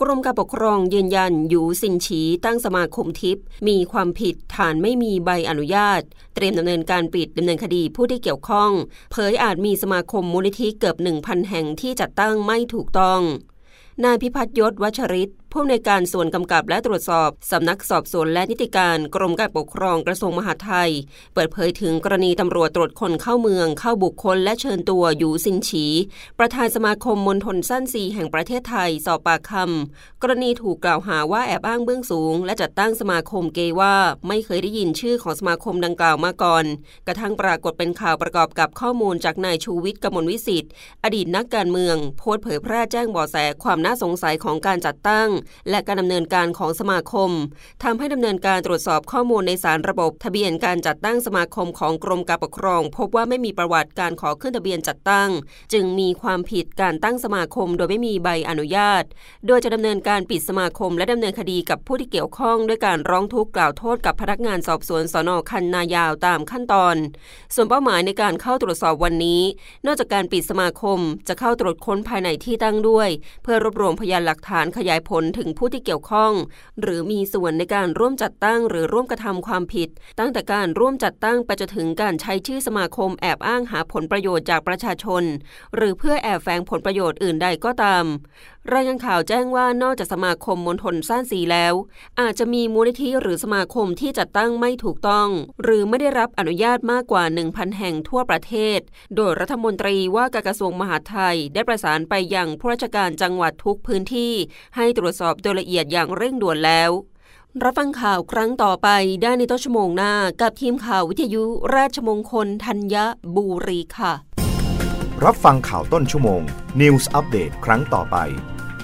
กรมการปกครองยืนยันอยู่สินฉีตั้งสมาคมทิพย์มีความผิดฐานไม่มีใบอนุญาต เตรียมดำเนินการปิดดำเนินคดีผู้ที่เกี่ยวข้อง เผยอาจมีสมาคมมูลนิธิเกือบ 1,000 แห่งที่จัดตั้งไม่ถูกต้องนายพิพัฒยศวัชริต ผู้อำนวยการส่วนกำกับและตรวจสอบสำนักสอบสวนและนิติการกรมการปกครองกระทรวงมหาดไทย เปิดเผยถึงกรณีตำรวจตรวจคนเข้าเมืองเข้าบุคคลและเชิญตัวอยู่สินฉี ประธานสมาคมมณฑลสั้นสีแห่งประเทศไทยสอบปากคำกรณีถูกกล่าวหาว่าแอบอ้างเบื้องสูง และจัดตั้งสมาคมเกว่าไม่เคยได้ยินชื่อของสมาคมดังกล่าวมาก่อน กระทั่งปรากฏเป็นข่าวประกอบกับข้อมูลจากนายชูวิทย์กมลวิสิทธิ์อดีตนักการเมือง โพสต์เผยแพร่แจ้งบาะแสความน่าสงสัยของการจัดตั้งและการดำเนินการของสมาคมทำให้ดำเนินการตรวจสอบข้อมูลในสารระบบ ทะเบียนการจัดตั้งสมาคมของกรมการปกครอง พบว่าไม่มีประวัติการขอขึ้นทะเบียนจัดตั้ง จึงมีความผิดการตั้งสมาคม โดยไม่มีใบอนุญาต โดยจะดำเนินการปิดสมาคม และดำเนินคดีกับผู้ที่เกี่ยวข้องด้วยการร้องทุกข์กล่าวโทษกับพนักงานสอบสวนสนคันนายาวตามขั้นตอน ส่วนเป้าหมายในการเข้าตรวจสอบวันนี้ นอกจากการปิดสมาคม จะเข้าตรวจค้นภายในที่ตั้งด้วย เพื่อรวบรวมพยานหลักฐานขยายผลถึงผู้ที่เกี่ยวข้อง หรือมีส่วนในการร่วมจัดตั้ง หรือร่วมกระทำความผิด ตั้งแต่การร่วมจัดตั้งไปจนถึงการใช้ชื่อสมาคมแอบอ้างหาผลประโยชน์จากประชาชน หรือเพื่อแอบแฝงผลประโยชน์อื่นใดก็ตาม รายงานข่าวแจ้งว่านอกจากสมาคมมณฑลสร้างสีแล้ว อาจจะมีมูลนิธิหรือสมาคมที่จัดตั้งไม่ถูกต้อง หรือไม่ได้รับอนุญาตมากกว่า 1,000 แห่งทั่วประเทศ โดยรัฐมนตรีว่าการกระทรวงมหาดไทย ได้ประสานไปยังผู้ราชการจังหวัดทุกพื้นที่ ให้ตรวจสอบโดยละเอียดอย่างเร่งด่วนแล้ว รับฟังข่าวครั้งต่อไปได้ในต้นชั่วโมงหน้ากับทีมข่าววิทยุราชมงคลธัญบุรีค่ะ รับฟังข่าวต้นชั่วโมง News อัปเดตครั้งต่อไป